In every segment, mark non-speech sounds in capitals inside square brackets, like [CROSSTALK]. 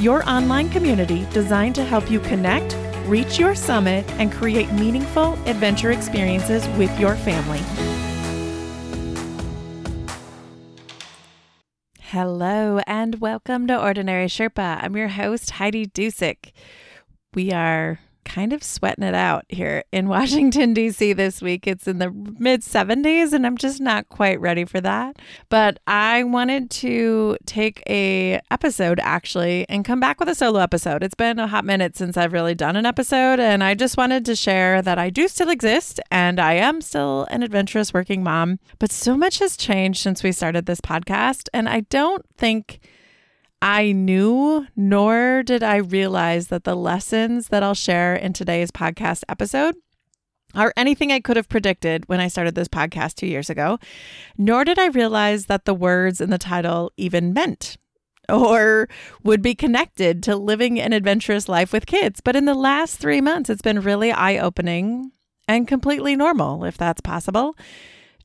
your online community designed to help you connect, reach your summit, and create meaningful adventure experiences with your family. Hello, and welcome to Ordinary Sherpa. I'm your host, Heidi Dusick. We are kind of sweating it out here in [LAUGHS] Washington, D.C. this week. It's in the mid 70s, and I'm just not quite ready for that. But I wanted to take a episode actually and come back with a solo episode. It's been a hot minute since I've really done an episode, and I just wanted to share that I do still exist and I am still an adventurous working mom. But so much has changed since we started this podcast, and I don't think I knew, nor did I realize that the lessons that I'll share in today's podcast episode are anything I could have predicted when I started this podcast two years ago, nor did I realize that the words in the title even meant or would be connected to living an adventurous life with kids. But in the last three months, it's been really eye opening and completely normal, if that's possible,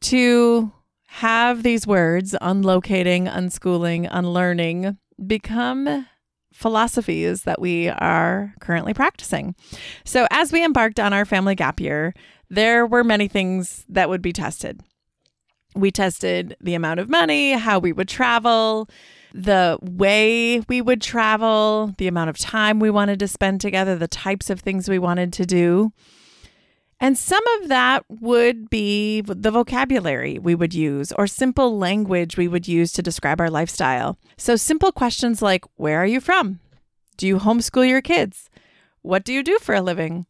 to have these words unlocating, unschooling, unlearning become philosophies that we are currently practicing. So, as we embarked on our family gap year, there were many things that would be tested. We tested the amount of money, how we would travel, the way we would travel, the amount of time we wanted to spend together, the types of things we wanted to do. And some of that would be the vocabulary we would use or simple language we would use to describe our lifestyle. So, simple questions like Where are you from? Do you homeschool your kids? What do you do for a living?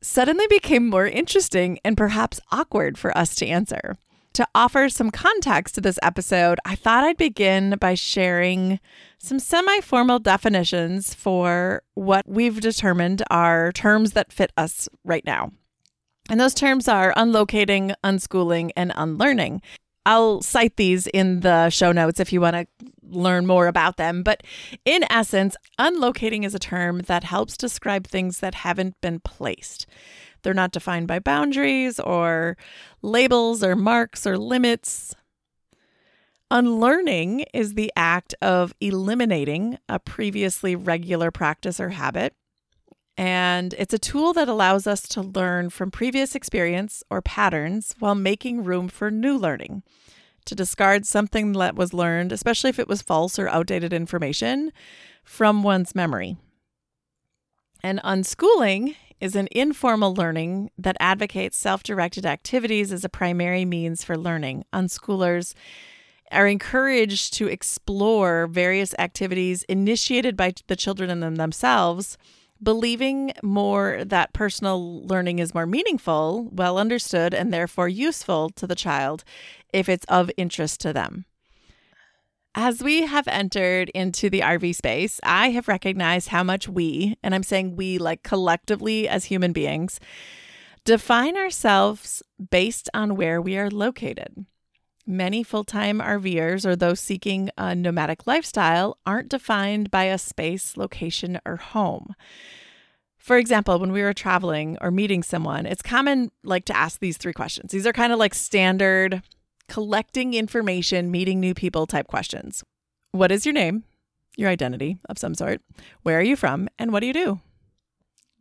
Suddenly became more interesting and perhaps awkward for us to answer. To offer some context to this episode, I thought I'd begin by sharing some semi formal definitions for what we've determined are terms that fit us right now. And those terms are unlocating, unschooling, and unlearning. I'll cite these in the show notes if you want to learn more about them. But in essence, unlocating is a term that helps describe things that haven't been placed. They're not defined by boundaries or labels or marks or limits. Unlearning is the act of eliminating a previously regular practice or habit. And it's a tool that allows us to learn from previous experience or patterns while making room for new learning. To discard something that was learned, especially if it was false or outdated information, from one's memory. And unschooling is an informal learning that advocates self directed activities as a primary means for learning. Unschoolers are encouraged to explore various activities initiated by the children in them themselves believing more that personal learning is more meaningful, well understood, and therefore useful to the child if it's of interest to them. As we have entered into the RV space, I have recognized how much we, and I'm saying we like collectively as human beings, define ourselves based on where we are located. Many full time RVers or those seeking a nomadic lifestyle aren't defined by a space, location, or home. For example, when we were traveling or meeting someone, it's common like to ask these three questions. These are kind of like standard collecting information, meeting new people type questions. What is your name? Your identity of some sort. Where are you from? And what do you do?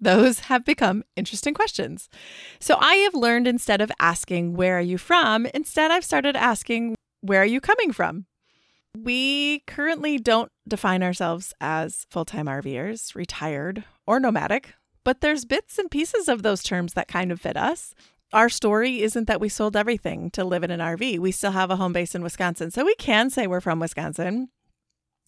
Those have become interesting questions. So I have learned instead of asking, Where are you from? Instead, I've started asking, Where are you coming from? We currently don't define ourselves as full time RVers, retired, or nomadic, but there's bits and pieces of those terms that kind of fit us. Our story isn't that we sold everything to live in an RV. We still have a home base in Wisconsin. So we can say we're from Wisconsin.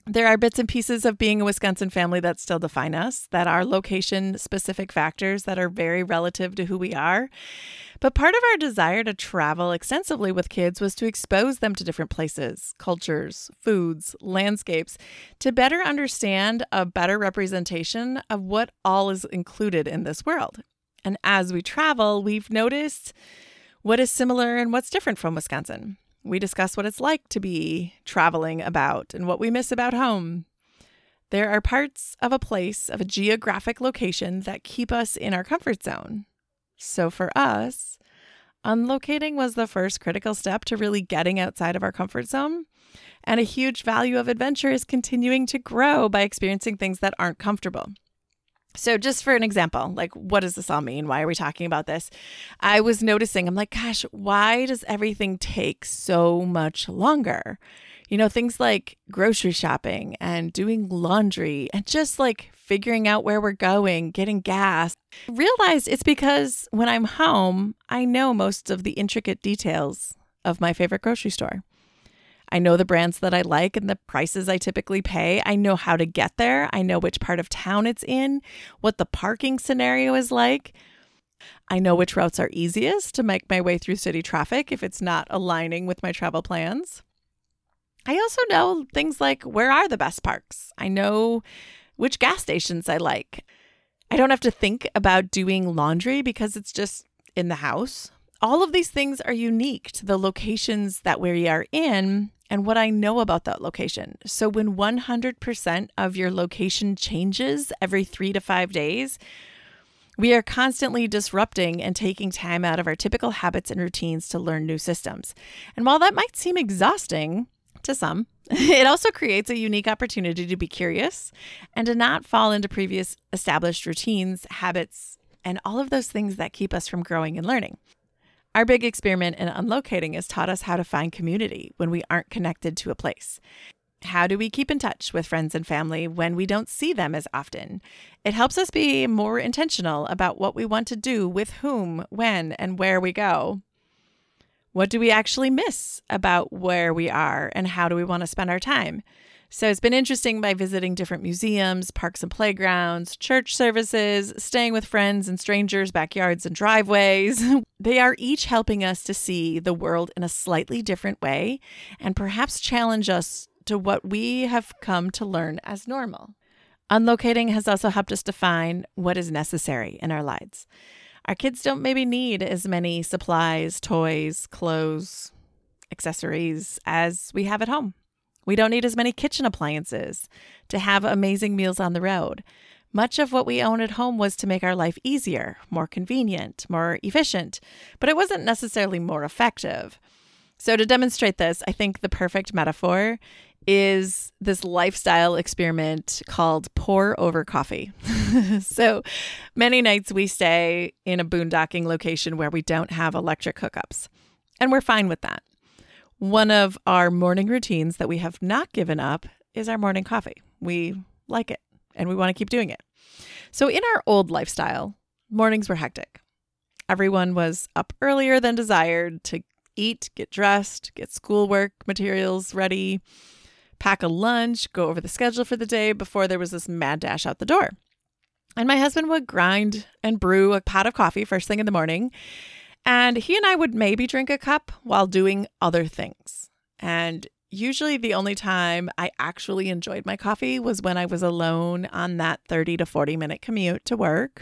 There are bits and pieces of being a Wisconsin family that still define us, that are location specific factors that are very relative to who we are. But part of our desire to travel extensively with kids was to expose them to different places, cultures, foods, landscapes, to better understand a better representation of what all is included in this world. And as we travel, we've noticed what is similar and what's different from Wisconsin. We discuss what it's like to be traveling about and what we miss about home. There are parts of a place, of a geographic location, that keep us in our comfort zone. So for us, unlocating was the first critical step to really getting outside of our comfort zone. And a huge value of adventure is continuing to grow by experiencing things that aren't comfortable. So, just for an example, like what does this all mean? Why are we talking about this? I was noticing, I'm like, gosh, why does everything take so much longer? You know, things like grocery shopping and doing laundry and just like figuring out where we're going, getting gas. I realized it's because when I'm home, I know most of the intricate details of my favorite grocery store. I know the brands that I like and the prices I typically pay. I know how to get there. I know which part of town it's in, what the parking scenario is like. I know which routes are easiest to make my way through city traffic if it's not aligning with my travel plans. I also know things like where are the best parks. I know which gas stations I like. I don't have to think about doing laundry because it's just in the house. All of these things are unique to the locations that we are in and what I know about that location. So when 100% of your location changes every three to five days, we are constantly disrupting and taking time out of our typical habits and routines to learn new systems. And while that might seem exhausting to some, [LAUGHS] it also creates a unique opportunity to be curious and to not fall into previous established routines, habits, and all of those things that keep us from growing and learning. Our big experiment in unlocating has taught us how to find community when we aren't connected to a place. How do we keep in touch with friends and family when we don't see them as often? It helps us be more intentional about what we want to do with whom, when, and where we go. What do we actually miss about where we are, and how do we want to spend our time? So it's been interesting by visiting different museums, parks and playgrounds, church services, staying with friends and strangers' backyards and driveways. [LAUGHS] they are each helping us to see the world in a slightly different way and perhaps challenge us to what we have come to learn as normal. Unlocating has also helped us define what is necessary in our lives. Our kids don't maybe need as many supplies, toys, clothes, accessories as we have at home. We don't need as many kitchen appliances to have amazing meals on the road. Much of what we own at home was to make our life easier, more convenient, more efficient, but it wasn't necessarily more effective. So, to demonstrate this, I think the perfect metaphor is this lifestyle experiment called pour over coffee. [LAUGHS] so, many nights we stay in a boondocking location where we don't have electric hookups, and we're fine with that. One of our morning routines that we have not given up is our morning coffee. We like it and we want to keep doing it. So, in our old lifestyle, mornings were hectic. Everyone was up earlier than desired to eat, get dressed, get schoolwork materials ready, pack a lunch, go over the schedule for the day before there was this mad dash out the door. And my husband would grind and brew a pot of coffee first thing in the morning and he and I would maybe drink a cup while doing other things. And usually the only time I actually enjoyed my coffee was when I was alone on that 30 to 40 minute commute to work.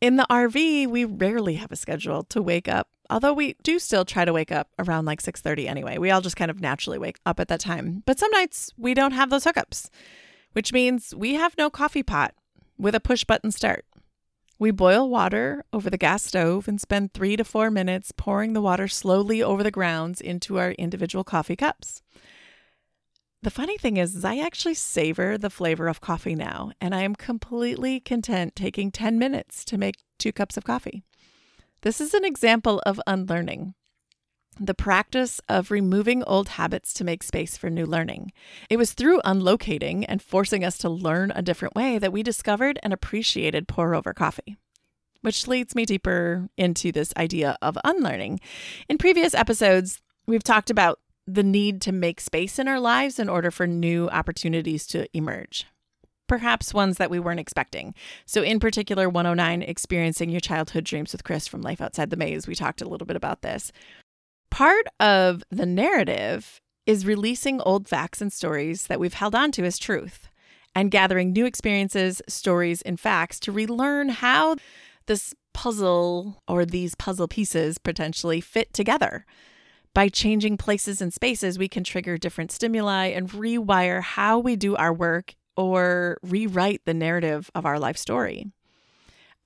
In the RV, we rarely have a schedule to wake up, although we do still try to wake up around like 6:30 anyway. We all just kind of naturally wake up at that time. But some nights we don't have those hookups, which means we have no coffee pot with a push button start. We boil water over the gas stove and spend three to four minutes pouring the water slowly over the grounds into our individual coffee cups. The funny thing is, is, I actually savor the flavor of coffee now, and I am completely content taking 10 minutes to make two cups of coffee. This is an example of unlearning the practice of removing old habits to make space for new learning. It was through unlocating and forcing us to learn a different way that we discovered and appreciated pour over coffee. Which leads me deeper into this idea of unlearning. In previous episodes, we've talked about the need to make space in our lives in order for new opportunities to emerge. Perhaps ones that we weren't expecting. So, in particular, 109, experiencing your childhood dreams with Chris from Life Outside the Maze. We talked a little bit about this. Part of the narrative is releasing old facts and stories that we've held on to as truth and gathering new experiences, stories, and facts to relearn how this puzzle or these puzzle pieces potentially fit together. By changing places and spaces, we can trigger different stimuli and rewire how we do our work or rewrite the narrative of our life story.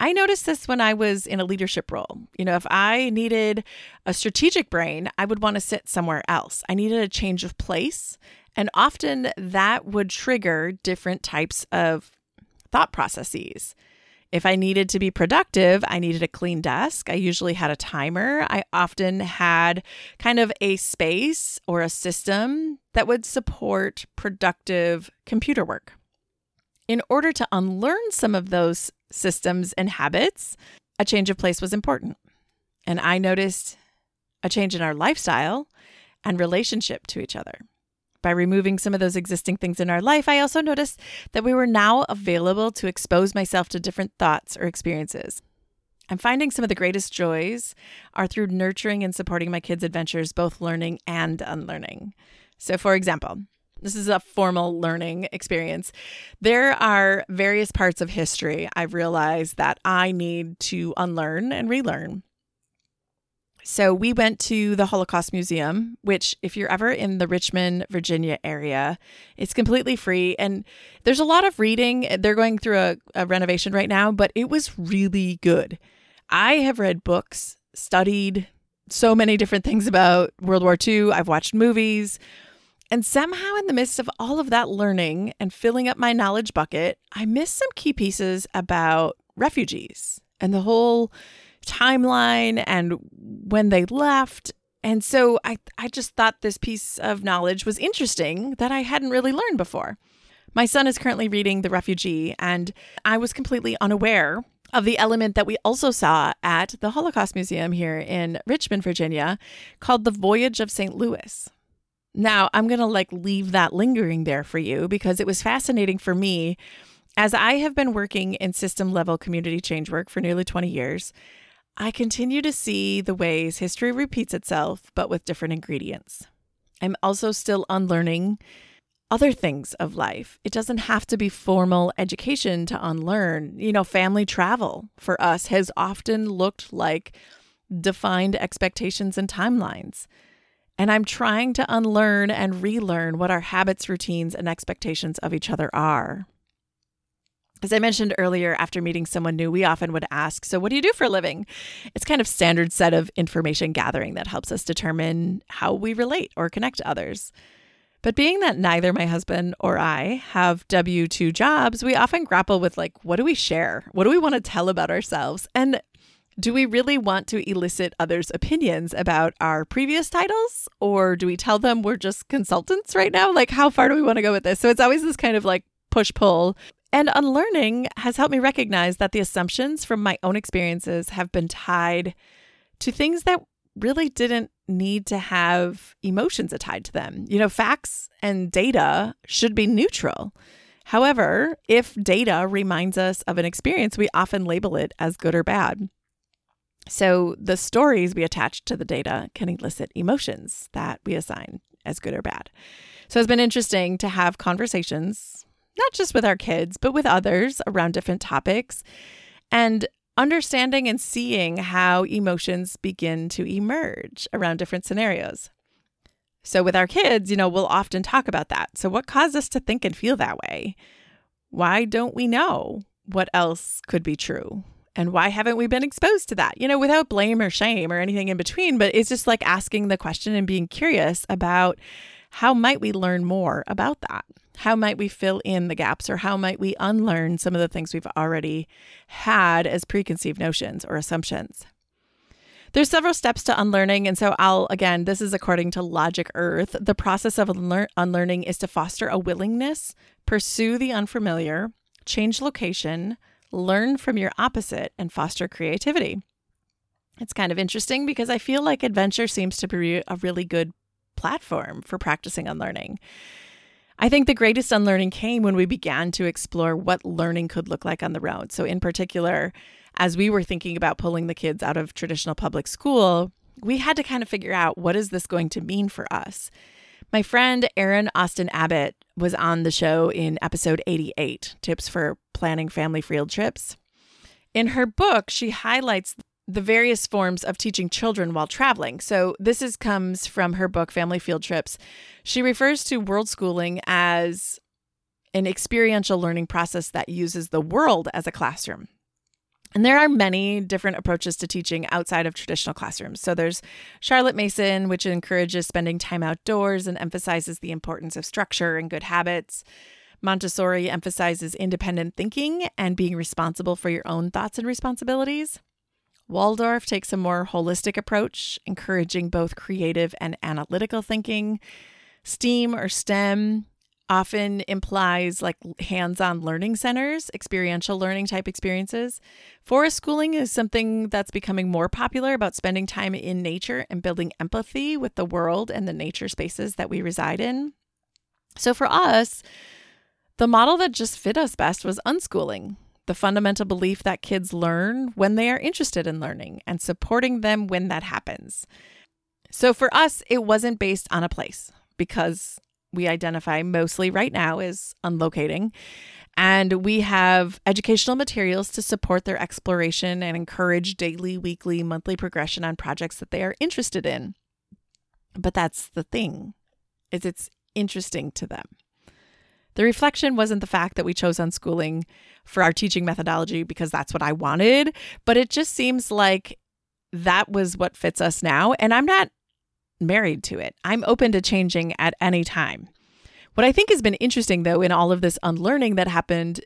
I noticed this when I was in a leadership role. You know, if I needed a strategic brain, I would want to sit somewhere else. I needed a change of place. And often that would trigger different types of thought processes. If I needed to be productive, I needed a clean desk. I usually had a timer. I often had kind of a space or a system that would support productive computer work. In order to unlearn some of those systems and habits, a change of place was important. And I noticed a change in our lifestyle and relationship to each other. By removing some of those existing things in our life, I also noticed that we were now available to expose myself to different thoughts or experiences. I'm finding some of the greatest joys are through nurturing and supporting my kids' adventures, both learning and unlearning. So, for example, this is a formal learning experience. There are various parts of history I've realized that I need to unlearn and relearn. So we went to the Holocaust Museum, which, if you're ever in the Richmond, Virginia area, it's completely free. And there's a lot of reading. They're going through a, a renovation right now, but it was really good. I have read books, studied so many different things about World War II. I've watched movies. And somehow, in the midst of all of that learning and filling up my knowledge bucket, I missed some key pieces about refugees and the whole timeline and when they left. And so I, I just thought this piece of knowledge was interesting that I hadn't really learned before. My son is currently reading The Refugee, and I was completely unaware of the element that we also saw at the Holocaust Museum here in Richmond, Virginia, called The Voyage of St. Louis. Now, I'm going to like leave that lingering there for you because it was fascinating for me as I have been working in system level community change work for nearly 20 years. I continue to see the ways history repeats itself, but with different ingredients. I'm also still unlearning other things of life. It doesn't have to be formal education to unlearn. You know, family travel for us has often looked like defined expectations and timelines. And I'm trying to unlearn and relearn what our habits, routines, and expectations of each other are. As I mentioned earlier, after meeting someone new, we often would ask, So, what do you do for a living? It's kind of standard set of information gathering that helps us determine how we relate or connect to others. But being that neither my husband or I have W 2 jobs, we often grapple with, like, what do we share? What do we want to tell about ourselves? And do we really want to elicit others' opinions about our previous titles? Or do we tell them we're just consultants right now? Like, how far do we want to go with this? So it's always this kind of like push pull and unlearning has helped me recognize that the assumptions from my own experiences have been tied to things that really didn't need to have emotions tied to them. You know, facts and data should be neutral. However, if data reminds us of an experience, we often label it as good or bad. So the stories we attach to the data can elicit emotions that we assign as good or bad. So it's been interesting to have conversations not just with our kids, but with others around different topics and understanding and seeing how emotions begin to emerge around different scenarios. So, with our kids, you know, we'll often talk about that. So, what caused us to think and feel that way? Why don't we know what else could be true? And why haven't we been exposed to that? You know, without blame or shame or anything in between, but it's just like asking the question and being curious about how might we learn more about that? How might we fill in the gaps or how might we unlearn some of the things we've already had as preconceived notions or assumptions? There's several steps to unlearning. And so I'll, again, this is according to Logic Earth. The process of unlear- unlearning is to foster a willingness, pursue the unfamiliar, change location, learn from your opposite, and foster creativity. It's kind of interesting because I feel like adventure seems to be a really good platform for practicing unlearning. I think the greatest unlearning came when we began to explore what learning could look like on the road. So, in particular, as we were thinking about pulling the kids out of traditional public school, we had to kind of figure out what is this going to mean for us. My friend Erin Austin Abbott was on the show in episode 88, Tips for Planning Family Field Trips. In her book, she highlights the various forms of teaching children while traveling. So this is comes from her book Family Field Trips. She refers to world schooling as an experiential learning process that uses the world as a classroom. And there are many different approaches to teaching outside of traditional classrooms. So there's Charlotte Mason, which encourages spending time outdoors and emphasizes the importance of structure and good habits. Montessori emphasizes independent thinking and being responsible for your own thoughts and responsibilities. Waldorf takes a more holistic approach, encouraging both creative and analytical thinking. STEAM or STEM often implies like hands on learning centers, experiential learning type experiences. Forest schooling is something that's becoming more popular about spending time in nature and building empathy with the world and the nature spaces that we reside in. So for us, the model that just fit us best was unschooling. The fundamental belief that kids learn when they are interested in learning and supporting them when that happens. So for us, it wasn't based on a place because we identify mostly right now as unlocating. And we have educational materials to support their exploration and encourage daily, weekly, monthly progression on projects that they are interested in. But that's the thing, is it's interesting to them. The reflection wasn't the fact that we chose unschooling for our teaching methodology because that's what I wanted, but it just seems like that was what fits us now. And I'm not married to it. I'm open to changing at any time. What I think has been interesting, though, in all of this unlearning that happened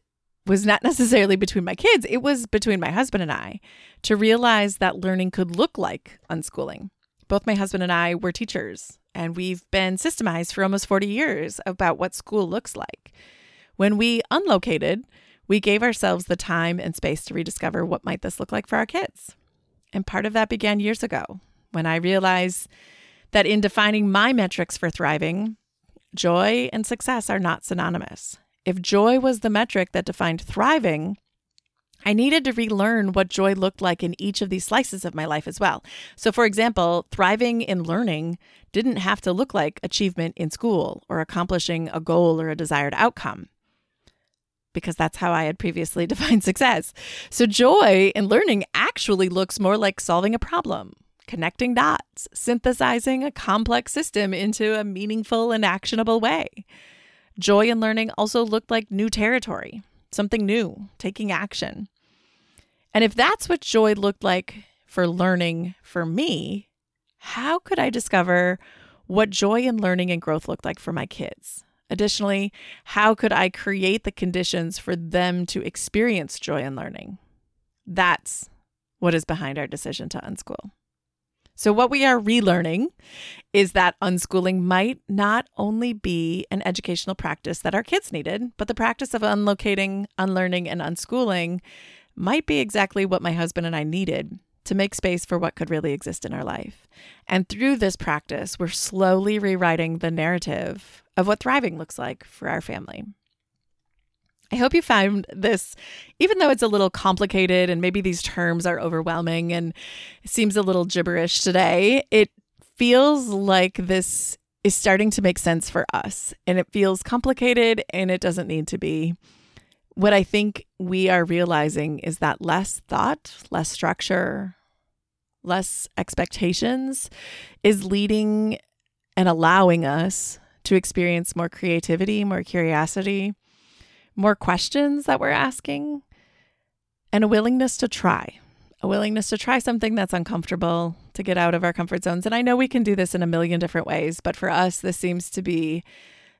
was not [LAUGHS] necessarily between my kids, it was between my husband and I to realize that learning could look like unschooling. Both my husband and I were teachers, and we've been systemized for almost 40 years about what school looks like. When we unlocated, we gave ourselves the time and space to rediscover what might this look like for our kids. And part of that began years ago when I realized that in defining my metrics for thriving, joy and success are not synonymous. If joy was the metric that defined thriving, I needed to relearn what joy looked like in each of these slices of my life as well. So, for example, thriving in learning didn't have to look like achievement in school or accomplishing a goal or a desired outcome, because that's how I had previously [LAUGHS] defined success. So, joy in learning actually looks more like solving a problem connecting dots, synthesizing a complex system into a meaningful and actionable way. Joy in learning also looked like new territory, something new, taking action. And if that's what joy looked like for learning for me, how could I discover what joy in learning and growth looked like for my kids? Additionally, how could I create the conditions for them to experience joy in learning? That's what is behind our decision to unschool. So, what we are relearning is that unschooling might not only be an educational practice that our kids needed, but the practice of unlocating, unlearning, and unschooling might be exactly what my husband and I needed to make space for what could really exist in our life. And through this practice, we're slowly rewriting the narrative of what thriving looks like for our family. I hope you found this, even though it's a little complicated and maybe these terms are overwhelming and seems a little gibberish today, it feels like this is starting to make sense for us. And it feels complicated and it doesn't need to be. What I think we are realizing is that less thought, less structure, less expectations is leading and allowing us to experience more creativity, more curiosity more questions that we're asking, and a willingness to try. A willingness to try something that's uncomfortable, to get out of our comfort zones. And I know we can do this in a million different ways, but for us, this seems to be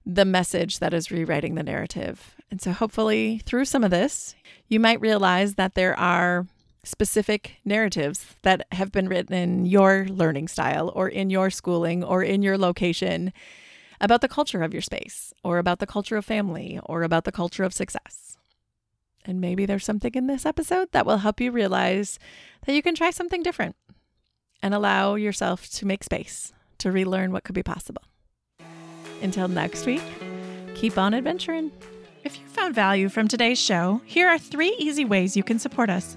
the message that is rewriting the narrative. And so, hopefully, through some of this, you might realize that there are specific narratives that have been written in your learning style or in your schooling or in your location about the culture of your space, or about the culture of family, or about the culture of success. And maybe there's something in this episode that will help you realize that you can try something different and allow yourself to make space to relearn what could be possible. Until next week, keep on adventuring. If you found value from today's show, here are three easy ways you can support us.